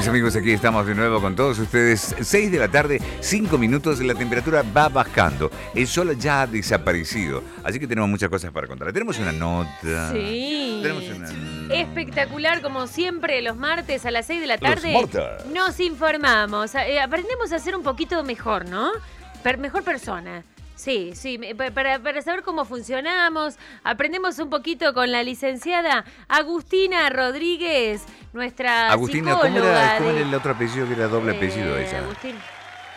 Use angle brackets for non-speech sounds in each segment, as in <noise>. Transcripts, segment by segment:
mis amigos, aquí estamos de nuevo con todos ustedes. 6 de la tarde, 5 minutos, la temperatura va bajando. El sol ya ha desaparecido, así que tenemos muchas cosas para contar. Tenemos una nota. Sí. Tenemos una... Espectacular, como siempre, los martes a las 6 de la tarde. Nos informamos, eh, aprendemos a ser un poquito mejor, ¿no? Per- mejor persona. Sí, sí, para, para saber cómo funcionamos, aprendemos un poquito con la licenciada Agustina Rodríguez, nuestra Agustina, ¿cómo psicóloga era, cómo de- era el otro apellido que era doble apellido Eh, ella? Agustín.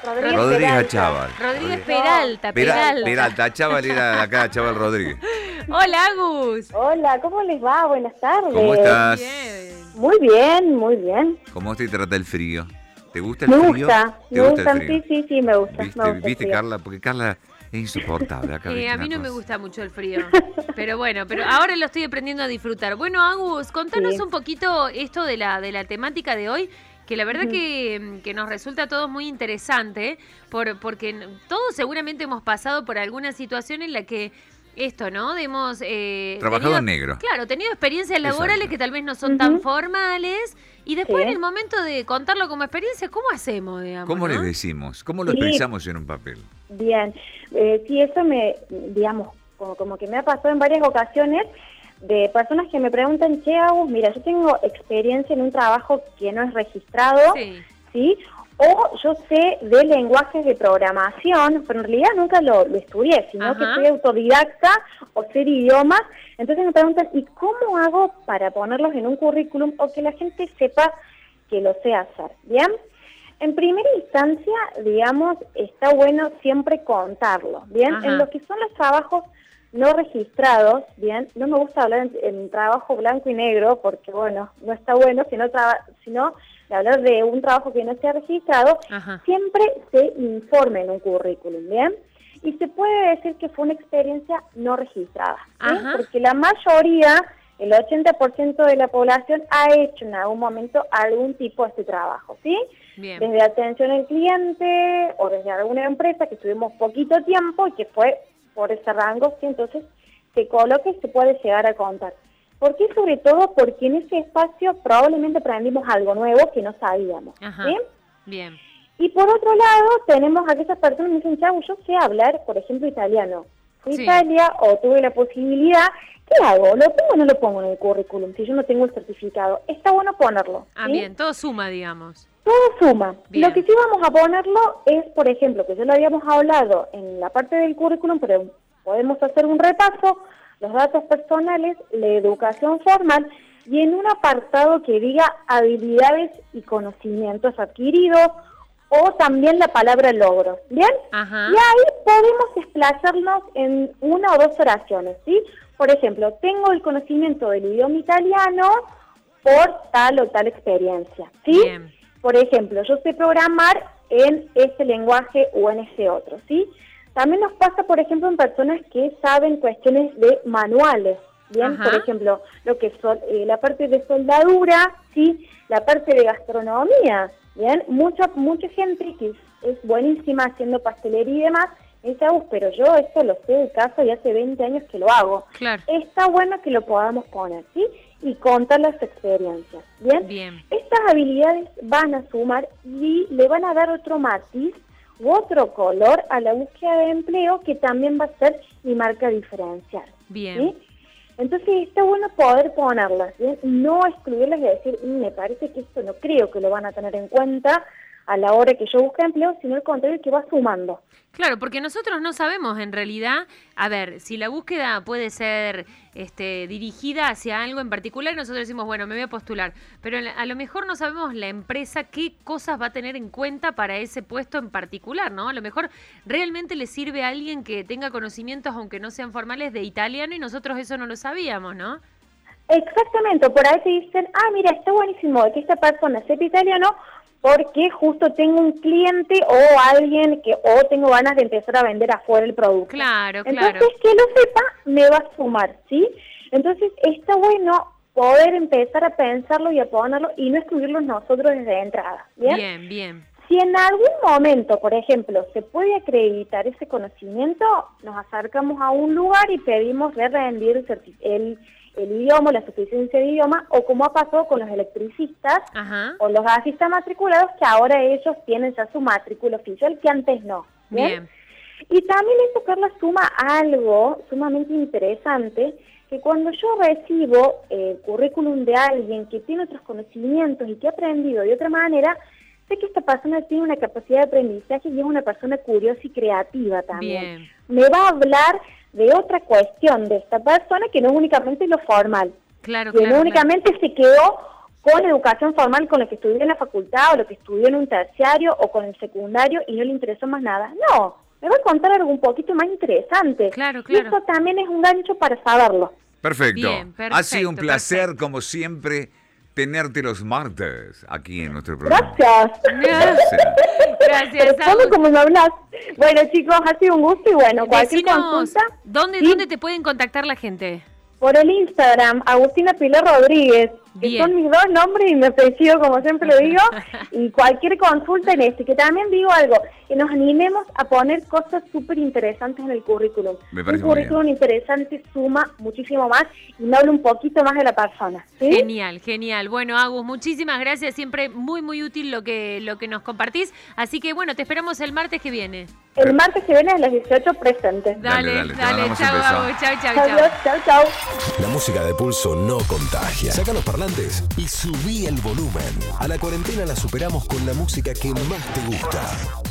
Rodríguez, Rodríguez Peralta. Chaval. Rodríguez Peralta, Pera- Peralta. Peralta, Chaval era acá, Chaval Rodríguez. <laughs> Hola, Agus. Hola, ¿cómo les va? Buenas tardes. ¿Cómo estás? Bien. Muy bien, muy bien. ¿Cómo te trata el frío? ¿Te gusta el Me frío? gusta, ¿Te me gusta gustan, el frío? sí, sí, sí, me gusta. ¿Viste, me gusta ¿viste. Carla? Porque Carla es insoportable acá. Eh, ¿viste a mí no me gusta mucho el frío, <laughs> pero bueno, pero ahora lo estoy aprendiendo a disfrutar. Bueno, Agus, contanos Sí. un poquito esto de la, de la temática de hoy, que la verdad que, que nos resulta a todos muy interesante, por, porque todos seguramente hemos pasado por alguna situación en la que esto, ¿no? Hemos... eh, Trabajado tenido- en negro. Claro, tenido experiencias laborales Exacto. que tal vez no son tan formales, y después Sí. en el momento de contarlo como experiencia, ¿cómo hacemos, digamos? ¿Cómo no? le decimos? ¿Cómo lo Sí. expresamos en un papel? Bien, eh, sí, eso me, digamos, como, como que me ha pasado en varias ocasiones de personas que me preguntan, che, Agus, mira, yo tengo experiencia en un trabajo que no es registrado, Sí. ¿sí? O yo sé de lenguajes de programación, pero en realidad nunca lo, lo estudié, sino que soy autodidacta o ser idiomas. Entonces me preguntan, ¿y cómo hago para ponerlos en un currículum o que la gente sepa que lo sé hacer? ¿Bien? En primera instancia, digamos, está bueno siempre contarlo, ¿bien? Ajá. En lo que son los trabajos no registrados, ¿bien? No me gusta hablar en, en trabajo blanco y negro porque, bueno, no está bueno, sino, sino de hablar de un trabajo que no sea registrado, Ajá. siempre se informe en un currículum, ¿bien? Y se puede decir que fue una experiencia no registrada, porque la mayoría, el 80% de la población ha hecho en algún momento algún tipo de este trabajo, ¿sí? Bien. Desde atención al cliente o desde alguna empresa que tuvimos poquito tiempo y que fue por ese rango, ¿sí? entonces se coloca y se puede llegar a contar. ¿Por qué? Sobre todo porque en ese espacio probablemente aprendimos algo nuevo que no sabíamos. Ajá. ¿sí? Bien. Y por otro lado, tenemos a aquellas personas que me dicen, Chau, yo sé hablar, por ejemplo, italiano. Fui a Sí. Italia o tuve la posibilidad, ¿qué hago? ¿Lo pongo o no lo pongo en el currículum si yo no tengo el certificado? Está bueno ponerlo. Ah, ¿sí? bien, todo suma, digamos. Todo suma. Bien. Lo que sí vamos a ponerlo es, por ejemplo, que ya lo habíamos hablado en la parte del currículum, pero podemos hacer un repaso, los datos personales, la educación formal y en un apartado que diga habilidades y conocimientos adquiridos o también la palabra logros. ¿Bien? Ajá. Y ahí podemos desplazarnos en una o dos oraciones, ¿sí? Por ejemplo, tengo el conocimiento del idioma italiano por tal o tal experiencia, ¿sí? Bien. Por ejemplo, yo sé programar en ese lenguaje o en ese otro, ¿sí? También nos pasa, por ejemplo, en personas que saben cuestiones de manuales, ¿bien? Ajá. Por ejemplo, lo que son eh, la parte de soldadura, ¿sí? La parte de gastronomía, ¿bien? Mucha, mucha gente que es, es buenísima haciendo pastelería y demás, me dice, "Agus, pero yo esto lo sé de casa y hace 20 años que lo hago. Claro. Está bueno que lo podamos poner, ¿sí? Y contar las experiencias, ¿bien? Bien. Estas habilidades van a sumar y le van a dar otro matiz u otro color a la búsqueda de empleo que también va a ser mi marca diferencial. Bien. ¿sí? Entonces está bueno poder ponerlas, ¿bien? no excluirlas y decir, "Mm, me parece que esto no creo que lo van a tener en cuenta a la hora que yo busque empleo, sino al contrario que va sumando. Claro, porque nosotros no sabemos en realidad, a ver, si la búsqueda puede ser este, dirigida hacia algo en particular, nosotros decimos, bueno, me voy a postular, pero a a lo mejor no sabemos la empresa qué cosas va a tener en cuenta para ese puesto en particular, ¿no? A lo mejor realmente le sirve a alguien que tenga conocimientos, aunque no sean formales, de italiano y nosotros eso no lo sabíamos, ¿no? Exactamente, por ahí te dicen, ah, mira, está buenísimo que esta persona sepa italiano porque justo tengo un cliente o alguien que o tengo ganas de empezar a vender afuera el producto. Claro, claro. Entonces, que lo sepa me va a sumar, ¿sí? Entonces, está bueno poder empezar a pensarlo y a ponerlo y no excluirlos nosotros desde entrada, ¿bien? Bien, bien. Si en algún momento, por ejemplo, se puede acreditar ese conocimiento, nos acercamos a un lugar y pedimos de rendir el, el el idioma, la suficiencia de idioma, o como ha pasado con los electricistas Ajá. o los gasistas matriculados, que ahora ellos tienen ya su matrícula oficial, que antes no. ¿bien? Bien. Y también esto, Carla, suma algo sumamente interesante, que cuando yo recibo el currículum de alguien que tiene otros conocimientos y que ha aprendido de otra manera, sé que esta persona tiene una capacidad de aprendizaje y es una persona curiosa y creativa también. Bien. Me va a hablar de otra cuestión de esta persona que no es únicamente lo formal, Claro, que claro. no únicamente se quedó con educación formal, con lo que estudió en la facultad o lo que estudió en un terciario o con el secundario y no le interesó más nada. No, me va a contar algo un poquito más interesante. Claro, Y claro. eso también es un gancho para saberlo. Perfecto. Bien, ha sido un perfecto, placer, perfecto. como siempre, tenerte los martes aquí en nuestro programa. Gracias. Gracias, Pero ¿cómo, como me hablas? Bueno, chicos, ha sido un gusto y bueno, cualquier Decinos, consulta, ¿dónde, Sí. ¿dónde te pueden contactar la gente? por el Instagram, Agustina Pilar Rodríguez, que Bien. son mis dos nombres y mi apellido, como siempre lo digo, <laughs> y cualquier consulta en este, que también digo algo, que nos animemos a poner cosas súper interesantes en el currículum. Me parece un bien. currículum interesante suma muchísimo más y me habla un poquito más de la persona. ¿sí? Genial, genial. Bueno, Agus, muchísimas gracias. Siempre muy, muy útil lo que, lo que nos compartís. Así que bueno, te esperamos el martes que viene. El martes que viene a las 18 presente. Dale, Dale, Chao. Agus. Chao, chao, chao. Chao, chao. La música de pulso no contagia. Saca los y subí el volumen. A la cuarentena la superamos con la música que más te gusta.